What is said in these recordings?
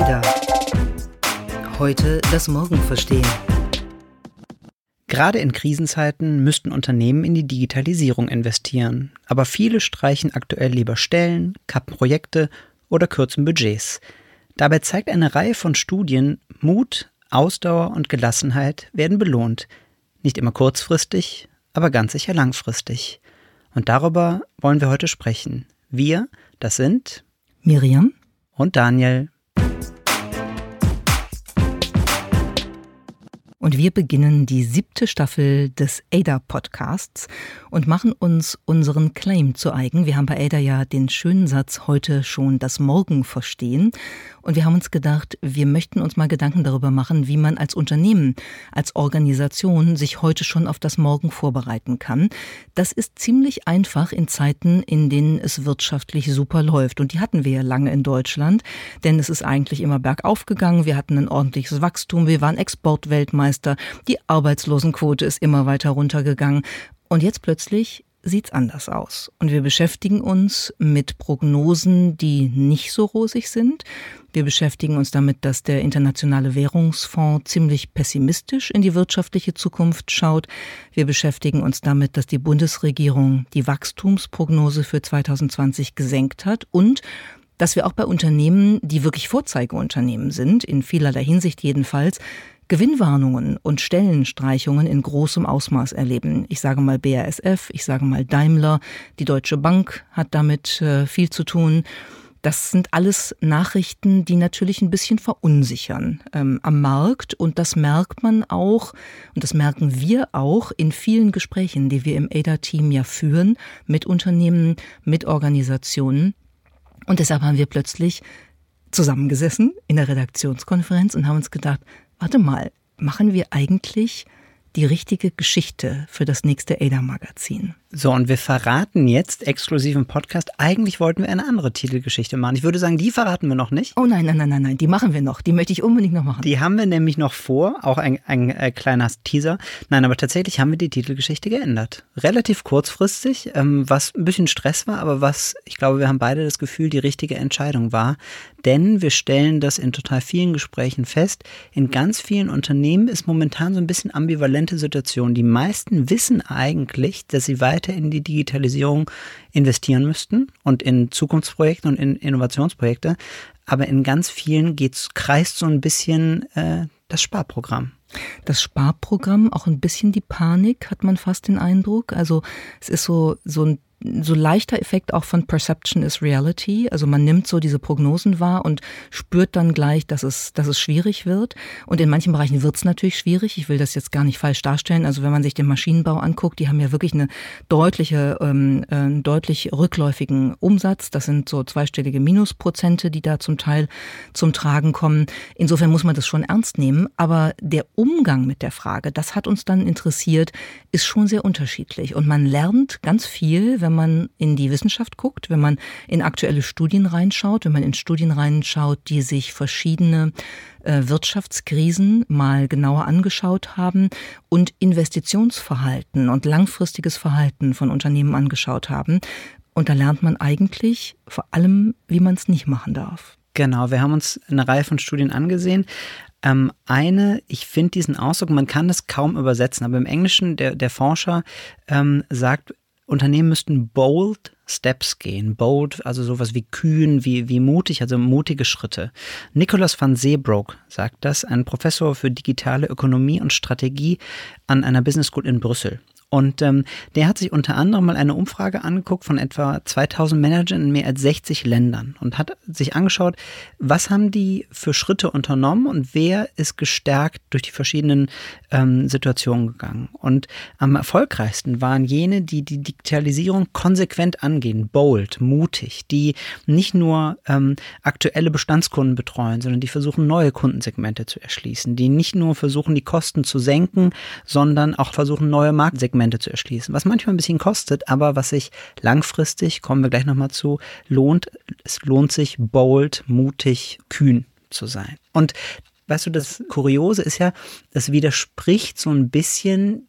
Ada. Heute das Morgen verstehen. Gerade in Krisenzeiten müssten Unternehmen in die Digitalisierung investieren, aber viele streichen aktuell lieber Stellen, kappen Projekte oder kürzen Budgets. Dabei zeigt eine Reihe von Studien, Mut, Ausdauer und Gelassenheit werden belohnt. Nicht immer kurzfristig, aber ganz sicher langfristig. Und darüber wollen wir heute sprechen. Wir, das sind Miriam und Daniel. Und wir beginnen die siebte Staffel des ADA-Podcasts und machen uns unseren Claim zu eigen. Wir haben bei ADA ja den schönen Satz heute schon das Morgen verstehen. Und wir haben uns gedacht, wir möchten uns mal Gedanken darüber machen, wie man als Unternehmen, als Organisation sich heute schon auf das Morgen vorbereiten kann. Das ist ziemlich einfach in Zeiten, in denen es wirtschaftlich super läuft. Und die hatten wir ja lange in Deutschland, denn es ist eigentlich immer bergauf gegangen. Wir hatten ein ordentliches Wachstum. Wir waren Exportweltmeister. Weltmeister. Die Arbeitslosenquote ist immer weiter runtergegangen. Und jetzt plötzlich sieht's anders aus. Und wir beschäftigen uns mit Prognosen, die nicht so rosig sind. Wir beschäftigen uns damit, dass der Internationale Währungsfonds ziemlich pessimistisch in die wirtschaftliche Zukunft schaut. Wir beschäftigen uns damit, dass die Bundesregierung die Wachstumsprognose für 2020 gesenkt hat und dass wir auch bei Unternehmen, die wirklich Vorzeigeunternehmen sind, in vielerlei Hinsicht jedenfalls, Gewinnwarnungen und Stellenstreichungen in großem Ausmaß erleben. Ich sage mal BASF, ich sage mal Daimler, die Deutsche Bank hat damit äh, viel zu tun. Das sind alles Nachrichten, die natürlich ein bisschen verunsichern ähm, am Markt. Und das merkt man auch, und das merken wir auch in vielen Gesprächen, die wir im ADA-Team ja führen, mit Unternehmen, mit Organisationen. Und deshalb haben wir plötzlich zusammengesessen in der Redaktionskonferenz und haben uns gedacht, warte mal, machen wir eigentlich die richtige Geschichte für das nächste ADA-Magazin? So, und wir verraten jetzt exklusiv im Podcast, eigentlich wollten wir eine andere Titelgeschichte machen. Ich würde sagen, die verraten wir noch nicht. Oh nein, nein, nein, nein, nein, die machen wir noch. Die möchte ich unbedingt noch machen. Die haben wir nämlich noch vor, auch ein, ein, ein äh, kleiner Teaser. Nein, aber tatsächlich haben wir die Titelgeschichte geändert. Relativ kurzfristig, ähm, was ein bisschen Stress war, aber was, ich glaube, wir haben beide das Gefühl, die richtige Entscheidung war. Denn wir stellen das in total vielen Gesprächen fest. In ganz vielen Unternehmen ist momentan so ein bisschen ambivalente Situation. Die meisten wissen eigentlich, dass sie weiter weiter in die Digitalisierung investieren müssten und in Zukunftsprojekte und in Innovationsprojekte. Aber in ganz vielen geht's, kreist so ein bisschen äh, das Sparprogramm. Das Sparprogramm, auch ein bisschen die Panik, hat man fast den Eindruck. Also es ist so, so ein so leichter Effekt auch von Perception is Reality. Also man nimmt so diese Prognosen wahr und spürt dann gleich, dass es, dass es schwierig wird. Und in manchen Bereichen wird es natürlich schwierig. Ich will das jetzt gar nicht falsch darstellen. Also wenn man sich den Maschinenbau anguckt, die haben ja wirklich eine deutliche, ähm, äh, deutlich rückläufigen Umsatz. Das sind so zweistellige Minusprozente, die da zum Teil zum Tragen kommen. Insofern muss man das schon ernst nehmen. Aber der Umgang mit der Frage, das hat uns dann interessiert, ist schon sehr unterschiedlich. Und man lernt ganz viel, wenn man in die Wissenschaft guckt, wenn man in aktuelle Studien reinschaut, wenn man in Studien reinschaut, die sich verschiedene äh, Wirtschaftskrisen mal genauer angeschaut haben und Investitionsverhalten und langfristiges Verhalten von Unternehmen angeschaut haben. Und da lernt man eigentlich vor allem, wie man es nicht machen darf. Genau, wir haben uns eine Reihe von Studien angesehen. Ähm, eine, ich finde diesen Ausdruck, man kann das kaum übersetzen, aber im Englischen, der, der Forscher ähm, sagt, Unternehmen müssten bold Steps gehen. Bold, also sowas wie kühn, wie, wie mutig, also mutige Schritte. Nicholas van Seebroek sagt das, ein Professor für digitale Ökonomie und Strategie an einer Business School in Brüssel. Und ähm, der hat sich unter anderem mal eine Umfrage angeguckt von etwa 2000 Managern in mehr als 60 Ländern und hat sich angeschaut, was haben die für Schritte unternommen und wer ist gestärkt durch die verschiedenen ähm, Situationen gegangen. Und am erfolgreichsten waren jene, die die Digitalisierung konsequent angehen, bold, mutig, die nicht nur ähm, aktuelle Bestandskunden betreuen, sondern die versuchen, neue Kundensegmente zu erschließen, die nicht nur versuchen, die Kosten zu senken, sondern auch versuchen, neue Marktsegmente Segmente zu erschließen, was manchmal ein bisschen kostet, aber was sich langfristig, kommen wir gleich nochmal zu, lohnt. Es lohnt sich, bold, mutig, kühn zu sein. Und weißt du, das Kuriose ist ja, es widerspricht so ein bisschen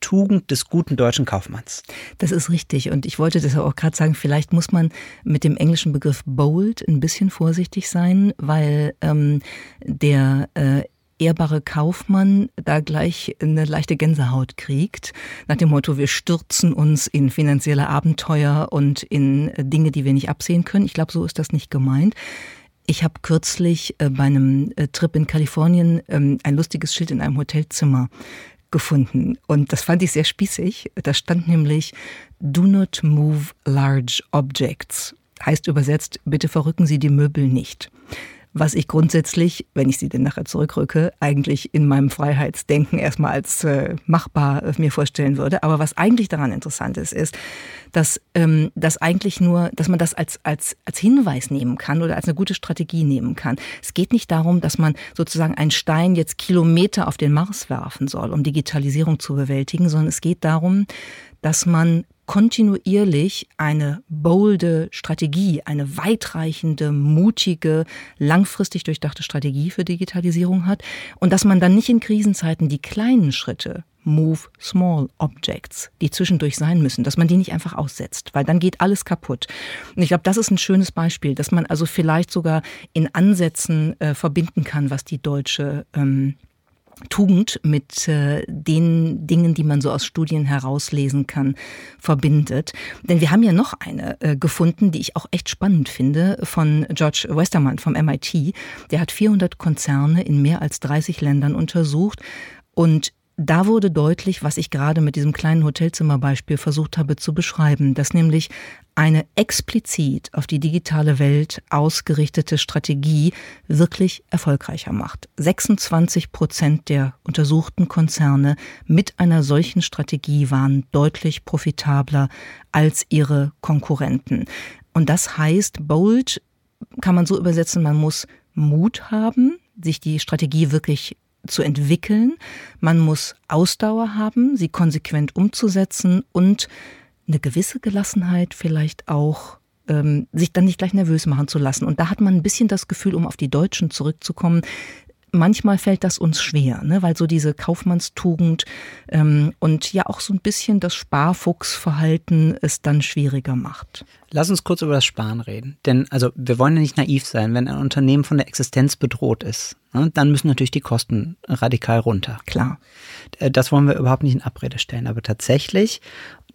Tugend des guten deutschen Kaufmanns. Das ist richtig. Und ich wollte das auch gerade sagen, vielleicht muss man mit dem englischen Begriff bold ein bisschen vorsichtig sein, weil ähm, der äh, ehrbare Kaufmann da gleich eine leichte Gänsehaut kriegt, nach dem Motto, wir stürzen uns in finanzielle Abenteuer und in Dinge, die wir nicht absehen können. Ich glaube, so ist das nicht gemeint. Ich habe kürzlich äh, bei einem äh, Trip in Kalifornien ähm, ein lustiges Schild in einem Hotelzimmer gefunden. Und das fand ich sehr spießig. Da stand nämlich Do not move large objects. Heißt übersetzt, bitte verrücken Sie die Möbel nicht was ich grundsätzlich, wenn ich sie denn nachher zurückrücke, eigentlich in meinem Freiheitsdenken erstmal als äh, machbar äh, mir vorstellen würde. Aber was eigentlich daran interessant ist, ist, dass ähm, das eigentlich nur, dass man das als, als, als Hinweis nehmen kann oder als eine gute Strategie nehmen kann. Es geht nicht darum, dass man sozusagen einen Stein jetzt Kilometer auf den Mars werfen soll, um Digitalisierung zu bewältigen, sondern es geht darum, dass man kontinuierlich eine bolde Strategie, eine weitreichende, mutige, langfristig durchdachte Strategie für Digitalisierung hat und dass man dann nicht in Krisenzeiten die kleinen Schritte Move Small Objects, die zwischendurch sein müssen, dass man die nicht einfach aussetzt, weil dann geht alles kaputt. Und ich glaube, das ist ein schönes Beispiel, dass man also vielleicht sogar in Ansätzen äh, verbinden kann, was die deutsche ähm, Tugend mit äh, den Dingen, die man so aus Studien herauslesen kann, verbindet. Denn wir haben ja noch eine äh, gefunden, die ich auch echt spannend finde, von George Westermann vom MIT. Der hat 400 Konzerne in mehr als 30 Ländern untersucht und da wurde deutlich, was ich gerade mit diesem kleinen Hotelzimmerbeispiel versucht habe zu beschreiben, dass nämlich eine explizit auf die digitale Welt ausgerichtete Strategie wirklich erfolgreicher macht. 26 Prozent der untersuchten Konzerne mit einer solchen Strategie waren deutlich profitabler als ihre Konkurrenten. Und das heißt, bold kann man so übersetzen, man muss Mut haben, sich die Strategie wirklich zu entwickeln. Man muss Ausdauer haben, sie konsequent umzusetzen und eine gewisse Gelassenheit vielleicht auch ähm, sich dann nicht gleich nervös machen zu lassen. Und da hat man ein bisschen das Gefühl, um auf die Deutschen zurückzukommen, manchmal fällt das uns schwer, ne? weil so diese Kaufmannstugend ähm, und ja auch so ein bisschen das Sparfuchsverhalten es dann schwieriger macht. Lass uns kurz über das Sparen reden. Denn also wir wollen ja nicht naiv sein, wenn ein Unternehmen von der Existenz bedroht ist, ne, dann müssen natürlich die Kosten radikal runter. Klar. Äh, das wollen wir überhaupt nicht in Abrede stellen. Aber tatsächlich,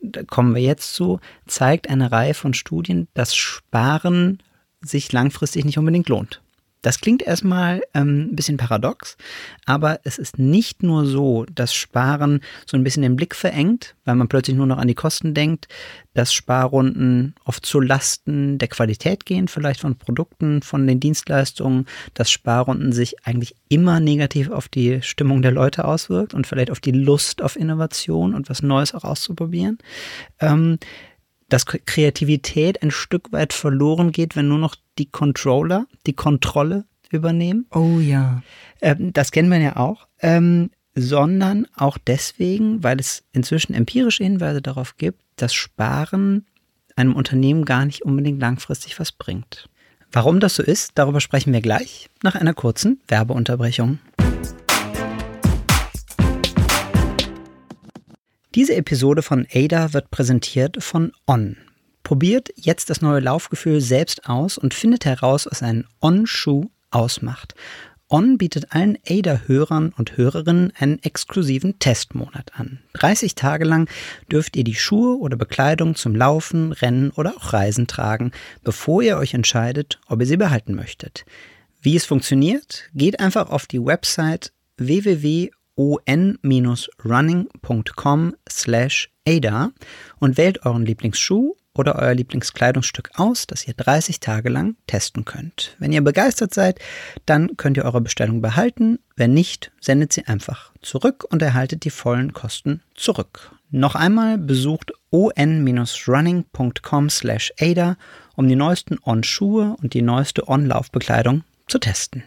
da kommen wir jetzt zu, zeigt eine Reihe von Studien, dass Sparen sich langfristig nicht unbedingt lohnt. Das klingt erstmal ähm, ein bisschen paradox, aber es ist nicht nur so, dass Sparen so ein bisschen den Blick verengt, weil man plötzlich nur noch an die Kosten denkt, dass Sparrunden oft zu Lasten der Qualität gehen, vielleicht von Produkten, von den Dienstleistungen, dass Sparrunden sich eigentlich immer negativ auf die Stimmung der Leute auswirkt und vielleicht auf die Lust auf Innovation und was Neues auch auszuprobieren. Ähm, dass Kreativität ein Stück weit verloren geht, wenn nur noch die Controller die Kontrolle übernehmen. Oh ja. Ähm, das kennen wir ja auch. Ähm, sondern auch deswegen, weil es inzwischen empirische Hinweise darauf gibt, dass Sparen einem Unternehmen gar nicht unbedingt langfristig was bringt. Warum das so ist, darüber sprechen wir gleich nach einer kurzen Werbeunterbrechung. Diese Episode von Ada wird präsentiert von On. Probiert jetzt das neue Laufgefühl selbst aus und findet heraus, was einen On-Schuh ausmacht. On bietet allen Ada-Hörern und Hörerinnen einen exklusiven Testmonat an. 30 Tage lang dürft ihr die Schuhe oder Bekleidung zum Laufen, Rennen oder auch Reisen tragen, bevor ihr euch entscheidet, ob ihr sie behalten möchtet. Wie es funktioniert, geht einfach auf die Website www on-running.com slash ada und wählt euren Lieblingsschuh oder euer Lieblingskleidungsstück aus, das ihr 30 Tage lang testen könnt. Wenn ihr begeistert seid, dann könnt ihr eure Bestellung behalten. Wenn nicht, sendet sie einfach zurück und erhaltet die vollen Kosten zurück. Noch einmal besucht on-running.com slash ada, um die neuesten On-Schuhe und die neueste On-Laufbekleidung zu testen.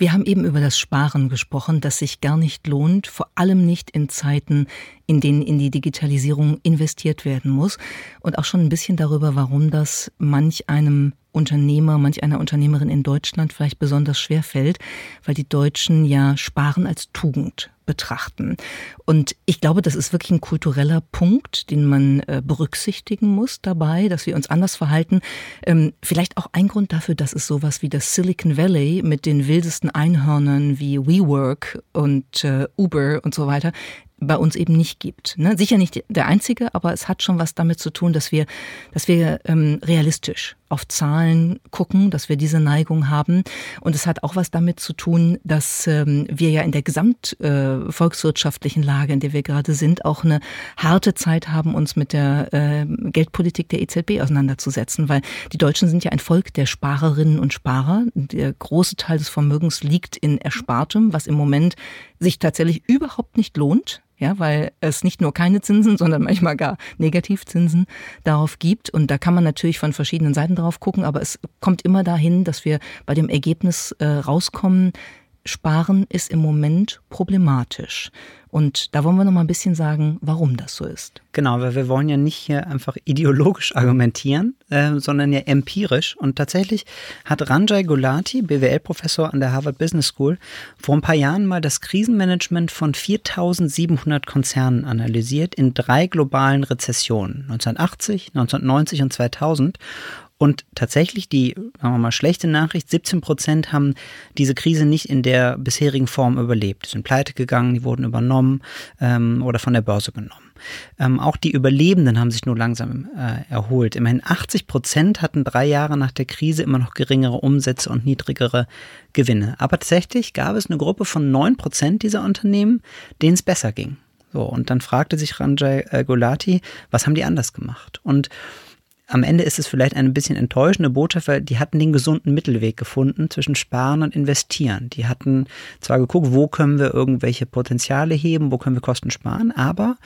Wir haben eben über das Sparen gesprochen, das sich gar nicht lohnt, vor allem nicht in Zeiten, in denen in die Digitalisierung investiert werden muss und auch schon ein bisschen darüber, warum das manch einem Unternehmer, manch einer Unternehmerin in Deutschland vielleicht besonders schwer fällt, weil die Deutschen ja Sparen als Tugend betrachten. Und ich glaube, das ist wirklich ein kultureller Punkt, den man äh, berücksichtigen muss dabei, dass wir uns anders verhalten. Ähm, vielleicht auch ein Grund dafür, dass es sowas wie das Silicon Valley mit den wildesten Einhörnern wie WeWork und äh, Uber und so weiter bei uns eben nicht gibt. Ne? Sicher nicht der einzige, aber es hat schon was damit zu tun, dass wir, dass wir ähm, realistisch auf Zahlen gucken, dass wir diese Neigung haben. Und es hat auch was damit zu tun, dass ähm, wir ja in der gesamtvolkswirtschaftlichen äh, Lage, in der wir gerade sind, auch eine harte Zeit haben, uns mit der äh, Geldpolitik der EZB auseinanderzusetzen, weil die Deutschen sind ja ein Volk der Sparerinnen und Sparer. Der große Teil des Vermögens liegt in Erspartem, was im Moment sich tatsächlich überhaupt nicht lohnt ja, weil es nicht nur keine Zinsen, sondern manchmal gar Negativzinsen darauf gibt. Und da kann man natürlich von verschiedenen Seiten drauf gucken, aber es kommt immer dahin, dass wir bei dem Ergebnis äh, rauskommen, Sparen ist im Moment problematisch. Und da wollen wir noch mal ein bisschen sagen, warum das so ist. Genau, weil wir wollen ja nicht hier einfach ideologisch argumentieren, äh, sondern ja empirisch. Und tatsächlich hat Ranjay Gulati, BWL-Professor an der Harvard Business School, vor ein paar Jahren mal das Krisenmanagement von 4700 Konzernen analysiert in drei globalen Rezessionen, 1980, 1990 und 2000. Und tatsächlich die, sagen wir mal, schlechte Nachricht, 17 Prozent haben diese Krise nicht in der bisherigen Form überlebt. Die sind pleite gegangen, die wurden übernommen ähm, oder von der Börse genommen. Ähm, auch die Überlebenden haben sich nur langsam äh, erholt. Immerhin 80 Prozent hatten drei Jahre nach der Krise immer noch geringere Umsätze und niedrigere Gewinne. Aber tatsächlich gab es eine Gruppe von 9 Prozent dieser Unternehmen, denen es besser ging. So, und dann fragte sich Ranjay äh, Gulati, was haben die anders gemacht? Und am Ende ist es vielleicht eine bisschen enttäuschende Botschaft, weil die hatten den gesunden Mittelweg gefunden zwischen Sparen und Investieren. Die hatten zwar geguckt, wo können wir irgendwelche Potenziale heben, wo können wir Kosten sparen, aber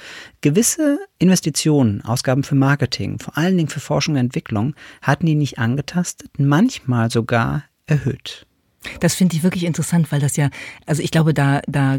gewisse Investitionen, Ausgaben für Marketing, vor allen Dingen für Forschung und Entwicklung, hatten die nicht angetastet, manchmal sogar erhöht. Das finde ich wirklich interessant, weil das ja, also ich glaube, da, da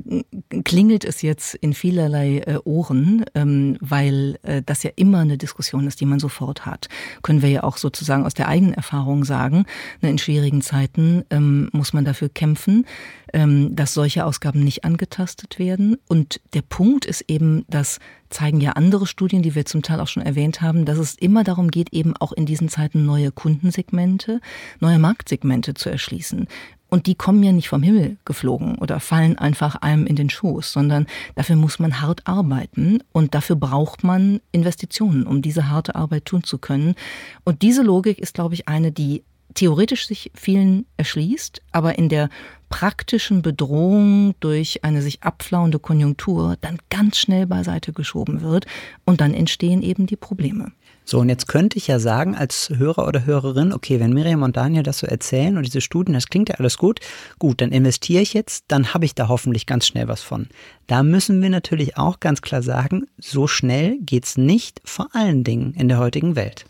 klingelt es jetzt in vielerlei äh, Ohren, ähm, weil äh, das ja immer eine Diskussion ist, die man sofort hat. Können wir ja auch sozusagen aus der eigenen Erfahrung sagen, ne, in schwierigen Zeiten ähm, muss man dafür kämpfen, ähm, dass solche Ausgaben nicht angetastet werden. Und der Punkt ist eben, dass zeigen ja andere Studien, die wir zum Teil auch schon erwähnt haben, dass es immer darum geht, eben auch in diesen Zeiten neue Kundensegmente, neue Marktsegmente zu erschließen. Und die kommen ja nicht vom Himmel geflogen oder fallen einfach einem in den Schoß, sondern dafür muss man hart arbeiten und dafür braucht man Investitionen, um diese harte Arbeit tun zu können. Und diese Logik ist, glaube ich, eine, die theoretisch sich vielen erschließt, aber in der praktischen Bedrohung durch eine sich abflauende Konjunktur dann ganz schnell beiseite geschoben wird und dann entstehen eben die Probleme. So, und jetzt könnte ich ja sagen als Hörer oder Hörerin, okay, wenn Miriam und Daniel das so erzählen und diese Studien, das klingt ja alles gut, gut, dann investiere ich jetzt, dann habe ich da hoffentlich ganz schnell was von. Da müssen wir natürlich auch ganz klar sagen, so schnell geht's nicht, vor allen Dingen in der heutigen Welt.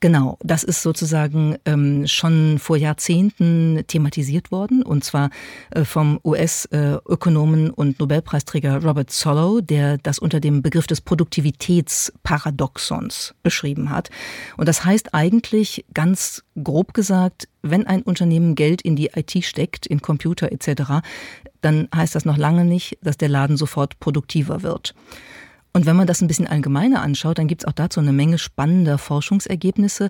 Genau, das ist sozusagen ähm, schon vor Jahrzehnten thematisiert worden, und zwar äh, vom US-Ökonomen und Nobelpreisträger Robert Solow, der das unter dem Begriff des Produktivitätsparadoxons beschrieben hat. Und das heißt eigentlich ganz grob gesagt, wenn ein Unternehmen Geld in die IT steckt, in Computer etc., dann heißt das noch lange nicht, dass der Laden sofort produktiver wird. Und wenn man das ein bisschen allgemeiner anschaut, dann gibt es auch dazu eine Menge spannender Forschungsergebnisse.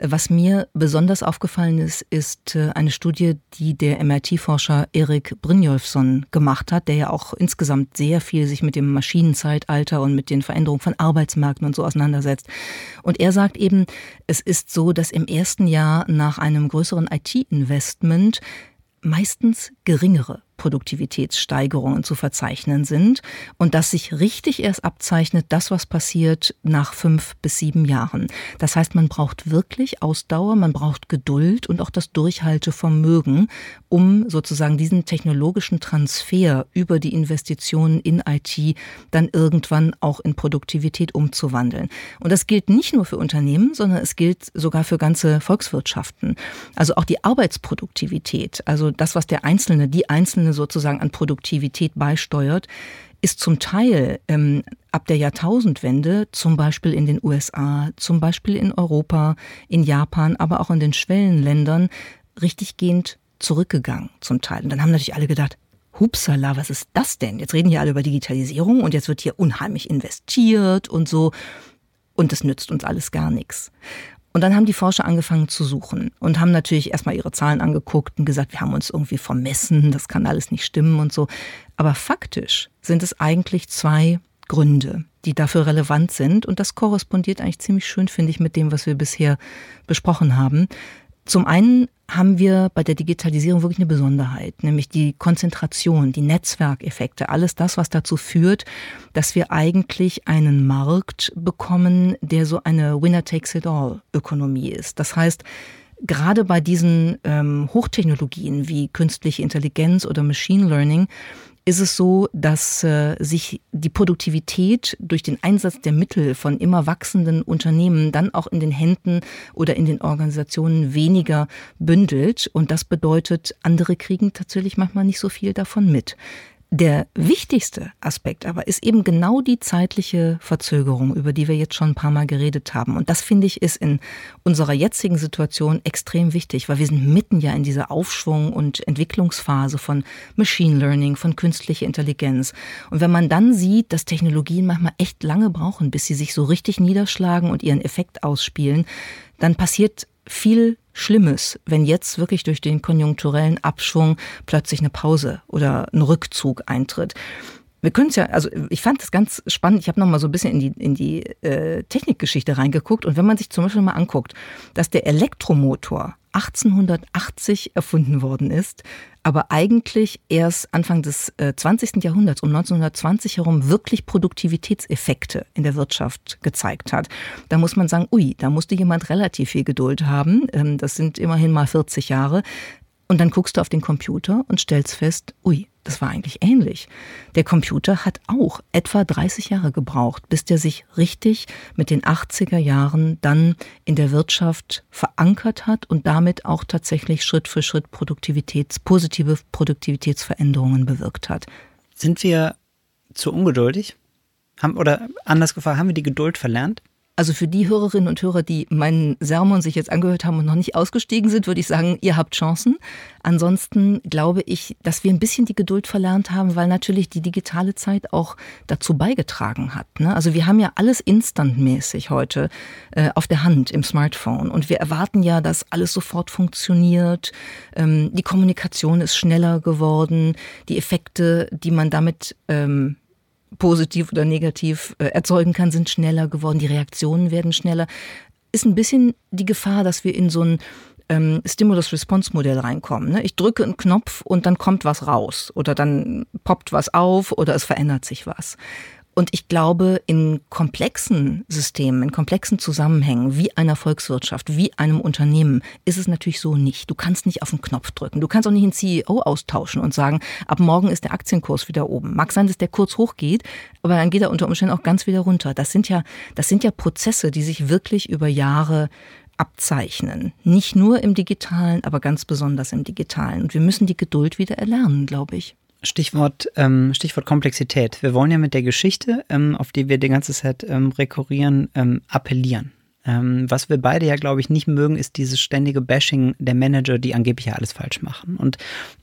Was mir besonders aufgefallen ist, ist äh, eine Studie, die der MIT-Forscher Erik Brynjolfsson gemacht hat, der ja auch insgesamt sehr viel sich mit dem Maschinenzeitalter und mit den Veränderungen von Arbeitsmärkten und so auseinandersetzt. Und er sagt eben, es ist so, dass im ersten Jahr nach einem größeren IT-Investment meistens geringere Produktivitätssteigerungen zu verzeichnen sind und dass sich richtig erst abzeichnet, das, was passiert nach fünf bis sieben Jahren. Das heißt, man braucht wirklich Ausdauer, man braucht Geduld und auch das Durchhaltevermögen, um sozusagen diesen technologischen Transfer über die Investitionen in IT dann irgendwann auch in Produktivität umzuwandeln. Und das gilt nicht nur für Unternehmen, sondern es gilt sogar für ganze Volkswirtschaften. Also auch die Arbeitsproduktivität, also das, was der Einzelne, die Einzelne Einzelne sozusagen an Produktivität beisteuert, ist zum Teil ähm, ab der Jahrtausendwende, zum Beispiel in den USA, zum Beispiel in Europa, in Japan, aber auch in den Schwellenländern, richtiggehend zurückgegangen zum Teil. Und dann haben natürlich alle gedacht, Hupsala, was ist das denn? Jetzt reden hier alle über Digitalisierung und jetzt wird hier unheimlich investiert und so. Und das nützt uns alles gar nichts. Und dann haben die Forscher angefangen zu suchen und haben natürlich erstmal ihre Zahlen angeguckt und gesagt, wir haben uns irgendwie vermessen, das kann alles nicht stimmen und so. Aber faktisch sind es eigentlich zwei Gründe, die dafür relevant sind. Und das korrespondiert eigentlich ziemlich schön, finde ich, mit dem, was wir bisher besprochen haben. Zum einen haben wir bei der Digitalisierung wirklich eine Besonderheit, nämlich die Konzentration, die Netzwerkeffekte, alles das, was dazu führt, dass wir eigentlich einen Markt bekommen, der so eine Winner-takes-it-all-Ökonomie ist. Das heißt, gerade bei diesen ähm, Hochtechnologien wie künstliche Intelligenz oder Machine Learning ist es so, dass äh, sich die Produktivität durch den Einsatz der Mittel von immer wachsenden Unternehmen dann auch in den Händen oder in den Organisationen weniger bündelt. Und das bedeutet, andere kriegen tatsächlich manchmal nicht so viel davon mit. Der wichtigste Aspekt aber ist eben genau die zeitliche Verzögerung, über die wir jetzt schon ein paar Mal geredet haben. Und das finde ich ist in unserer jetzigen Situation extrem wichtig, weil wir sind mitten ja in dieser Aufschwung und Entwicklungsphase von Machine Learning, von künstlicher Intelligenz. Und wenn man dann sieht, dass Technologien manchmal echt lange brauchen, bis sie sich so richtig niederschlagen und ihren Effekt ausspielen, dann passiert viel Schlimmes, wenn jetzt wirklich durch den konjunkturellen Abschwung plötzlich eine Pause oder ein Rückzug eintritt. Wir können es ja, also ich fand das ganz spannend. Ich habe noch mal so ein bisschen in die in die äh, Technikgeschichte reingeguckt und wenn man sich zum Beispiel mal anguckt, dass der Elektromotor 1880 erfunden worden ist, aber eigentlich erst Anfang des äh, 20. Jahrhunderts, um 1920 herum, wirklich Produktivitätseffekte in der Wirtschaft gezeigt hat. Da muss man sagen, ui, da musste jemand relativ viel Geduld haben. Ähm, das sind immerhin mal 40 Jahre. Und dann guckst du auf den Computer und stellst fest, ui, das war eigentlich ähnlich. Der Computer hat auch etwa 30 Jahre gebraucht, bis der sich richtig mit den 80er Jahren dann in der Wirtschaft verankert hat und damit auch tatsächlich Schritt für Schritt Produktivitäts, positive Produktivitätsveränderungen bewirkt hat. Sind wir zu ungeduldig? Haben, oder anders gefragt, haben wir die Geduld verlernt? Also für die Hörerinnen und Hörer, die meinen Sermon sich jetzt angehört haben und noch nicht ausgestiegen sind, würde ich sagen, ihr habt Chancen. Ansonsten glaube ich, dass wir ein bisschen die Geduld verlernt haben, weil natürlich die digitale Zeit auch dazu beigetragen hat. Ne? Also wir haben ja alles instantmäßig heute äh, auf der Hand im Smartphone und wir erwarten ja, dass alles sofort funktioniert. Ähm, die Kommunikation ist schneller geworden, die Effekte, die man damit ähm, positiv oder negativ äh, erzeugen kann, sind schneller geworden, die Reaktionen werden schneller. Ist ein bisschen die Gefahr, dass wir in so ein ähm, Stimulus-Response-Modell reinkommen. Ne? Ich drücke einen Knopf und dann kommt was raus oder dann poppt was auf oder es verändert sich was. Und ich glaube, in komplexen Systemen, in komplexen Zusammenhängen, wie einer Volkswirtschaft, wie einem Unternehmen, ist es natürlich so nicht. Du kannst nicht auf den Knopf drücken. Du kannst auch nicht einen CEO austauschen und sagen, ab morgen ist der Aktienkurs wieder oben. Mag sein, dass der kurz hochgeht, aber dann geht er unter Umständen auch ganz wieder runter. Das sind ja, das sind ja Prozesse, die sich wirklich über Jahre abzeichnen. Nicht nur im digitalen, aber ganz besonders im digitalen. Und wir müssen die Geduld wieder erlernen, glaube ich. Stichwort, ähm, Stichwort Komplexität. Wir wollen ja mit der Geschichte, ähm, auf die wir die ganze Zeit ähm, rekurrieren, ähm, appellieren. Ähm, was wir beide ja, glaube ich, nicht mögen, ist dieses ständige Bashing der Manager, die angeblich ja alles falsch machen. Und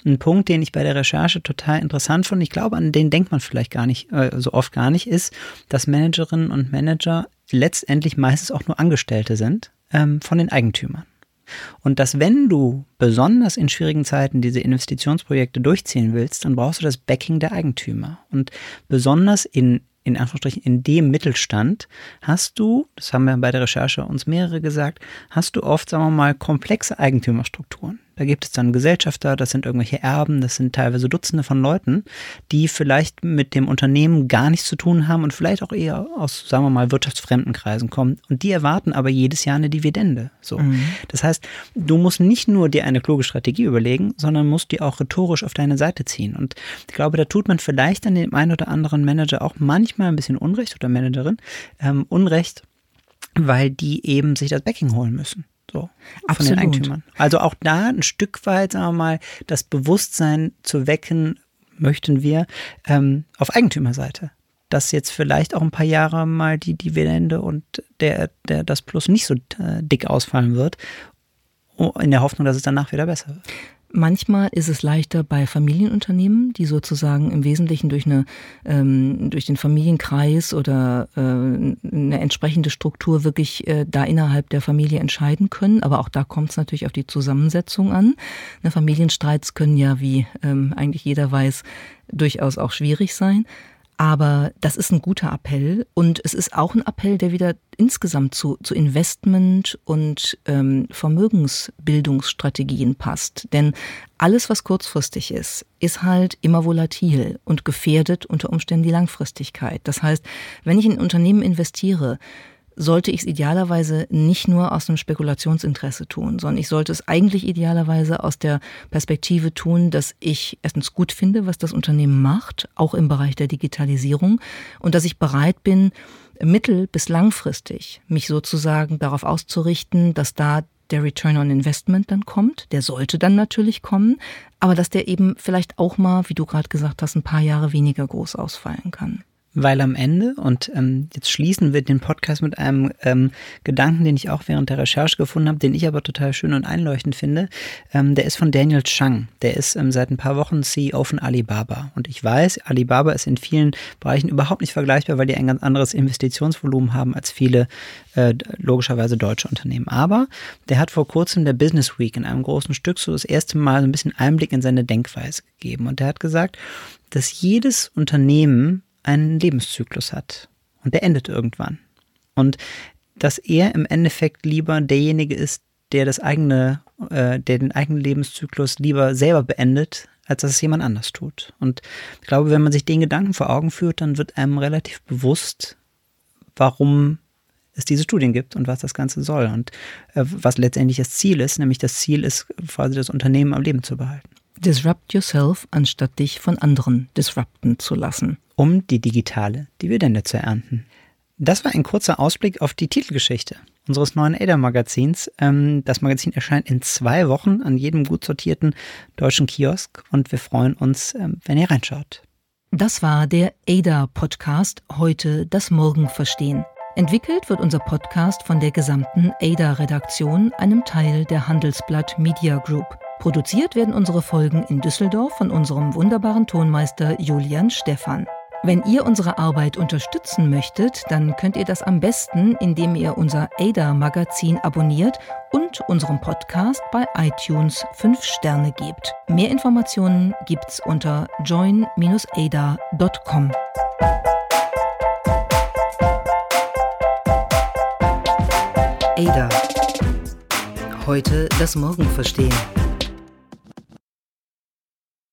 ein Punkt, den ich bei der Recherche total interessant fand, ich glaube, an den denkt man vielleicht gar nicht, äh, so oft gar nicht, ist, dass Managerinnen und Manager letztendlich meistens auch nur Angestellte sind ähm, von den Eigentümern. Und dass wenn du besonders in schwierigen Zeiten diese Investitionsprojekte durchziehen willst, dann brauchst du das Backing der Eigentümer. Und besonders in in Anführungsstrichen in dem Mittelstand hast du, das haben wir bei der Recherche uns mehrere gesagt, hast du oft, sagen wir mal, komplexe Eigentümerstrukturen. Da gibt es dann Gesellschafter, das sind irgendwelche Erben, das sind teilweise Dutzende von Leuten, die vielleicht mit dem Unternehmen gar nichts zu tun haben und vielleicht auch eher aus, sagen wir mal, wirtschaftsfremden Kreisen kommen. Und die erwarten aber jedes Jahr eine Dividende. So. Mhm. Das heißt, du musst nicht nur dir eine kluge Strategie überlegen, sondern musst die auch rhetorisch auf deine Seite ziehen. Und ich glaube, da tut man vielleicht an dem einen oder anderen Manager auch manchmal ein bisschen Unrecht oder Managerin, ähm, Unrecht, weil die eben sich das Backing holen müssen. So, von den Eigentümern. Also auch da ein Stück weit, sagen wir mal, das Bewusstsein zu wecken, möchten wir ähm, auf Eigentümerseite. Dass jetzt vielleicht auch ein paar Jahre mal die Dividende und der, der, das Plus nicht so äh, dick ausfallen wird, in der Hoffnung, dass es danach wieder besser wird. Manchmal ist es leichter bei Familienunternehmen, die sozusagen im Wesentlichen durch, eine, ähm, durch den Familienkreis oder äh, eine entsprechende Struktur wirklich äh, da innerhalb der Familie entscheiden können. Aber auch da kommt es natürlich auf die Zusammensetzung an. Ne, Familienstreits können ja, wie ähm, eigentlich jeder weiß, durchaus auch schwierig sein. Aber das ist ein guter Appell und es ist auch ein Appell, der wieder insgesamt zu, zu Investment und ähm, Vermögensbildungsstrategien passt. Denn alles, was kurzfristig ist, ist halt immer volatil und gefährdet unter Umständen die Langfristigkeit. Das heißt, wenn ich in ein Unternehmen investiere, sollte ich es idealerweise nicht nur aus einem Spekulationsinteresse tun, sondern ich sollte es eigentlich idealerweise aus der Perspektive tun, dass ich erstens gut finde, was das Unternehmen macht, auch im Bereich der Digitalisierung, und dass ich bereit bin, mittel- bis langfristig mich sozusagen darauf auszurichten, dass da der Return on Investment dann kommt. Der sollte dann natürlich kommen, aber dass der eben vielleicht auch mal, wie du gerade gesagt hast, ein paar Jahre weniger groß ausfallen kann. Weil am Ende, und ähm, jetzt schließen wir den Podcast mit einem ähm, Gedanken, den ich auch während der Recherche gefunden habe, den ich aber total schön und einleuchtend finde, ähm, der ist von Daniel Chang. Der ist ähm, seit ein paar Wochen CEO von Alibaba. Und ich weiß, Alibaba ist in vielen Bereichen überhaupt nicht vergleichbar, weil die ein ganz anderes Investitionsvolumen haben als viele äh, logischerweise deutsche Unternehmen. Aber der hat vor kurzem der Business Week in einem großen Stück so das erste Mal so ein bisschen Einblick in seine Denkweise gegeben. Und der hat gesagt, dass jedes Unternehmen einen Lebenszyklus hat. Und der endet irgendwann. Und dass er im Endeffekt lieber derjenige ist, der das eigene, äh, der den eigenen Lebenszyklus lieber selber beendet, als dass es jemand anders tut. Und ich glaube, wenn man sich den Gedanken vor Augen führt, dann wird einem relativ bewusst, warum es diese Studien gibt und was das Ganze soll und äh, was letztendlich das Ziel ist, nämlich das Ziel ist, quasi das Unternehmen am Leben zu behalten. Disrupt yourself, anstatt dich von anderen disrupten zu lassen um die digitale Dividende zu ernten. Das war ein kurzer Ausblick auf die Titelgeschichte unseres neuen ADA-Magazins. Ähm, das Magazin erscheint in zwei Wochen an jedem gut sortierten deutschen Kiosk und wir freuen uns, ähm, wenn ihr reinschaut. Das war der ADA-Podcast, heute das Morgen verstehen. Entwickelt wird unser Podcast von der gesamten ADA-Redaktion, einem Teil der Handelsblatt Media Group. Produziert werden unsere Folgen in Düsseldorf von unserem wunderbaren Tonmeister Julian Stephan. Wenn ihr unsere Arbeit unterstützen möchtet, dann könnt ihr das am besten, indem ihr unser ADA-Magazin abonniert und unserem Podcast bei iTunes 5 Sterne gebt. Mehr Informationen gibt's unter join-ada.com. ADA. Heute das Morgen verstehen.